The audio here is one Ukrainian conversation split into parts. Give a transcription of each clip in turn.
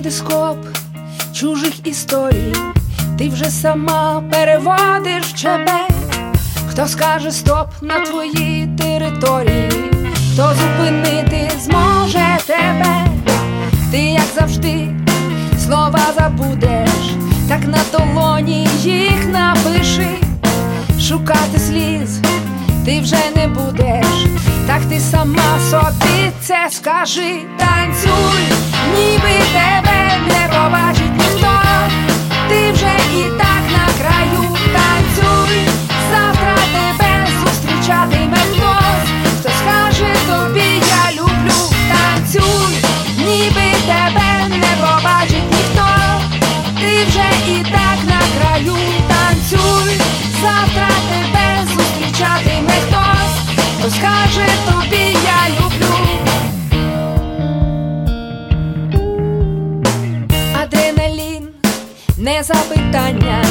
калейдоскоп чужих історій, ти вже сама переводиш в чебет Хто скаже стоп на твоїй території, хто зупинити зможе тебе, ти, як завжди, слова забудеш, так на долоні їх напиши, шукати сліз, ти вже не будеш, так ти сама собі це скажи, танцюй, не запитання,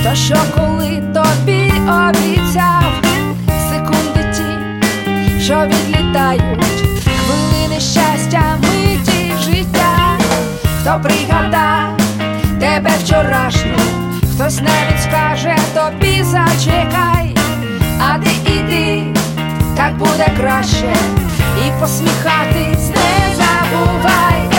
хто що коли тобі обіцяв, секунди ті, що відлітають, хвилини щастя, миті життя, хто пригадав тебе вчорашню, хтось навіть скаже тобі зачекай, а ти іди, так буде краще, і посміхатись не забувай,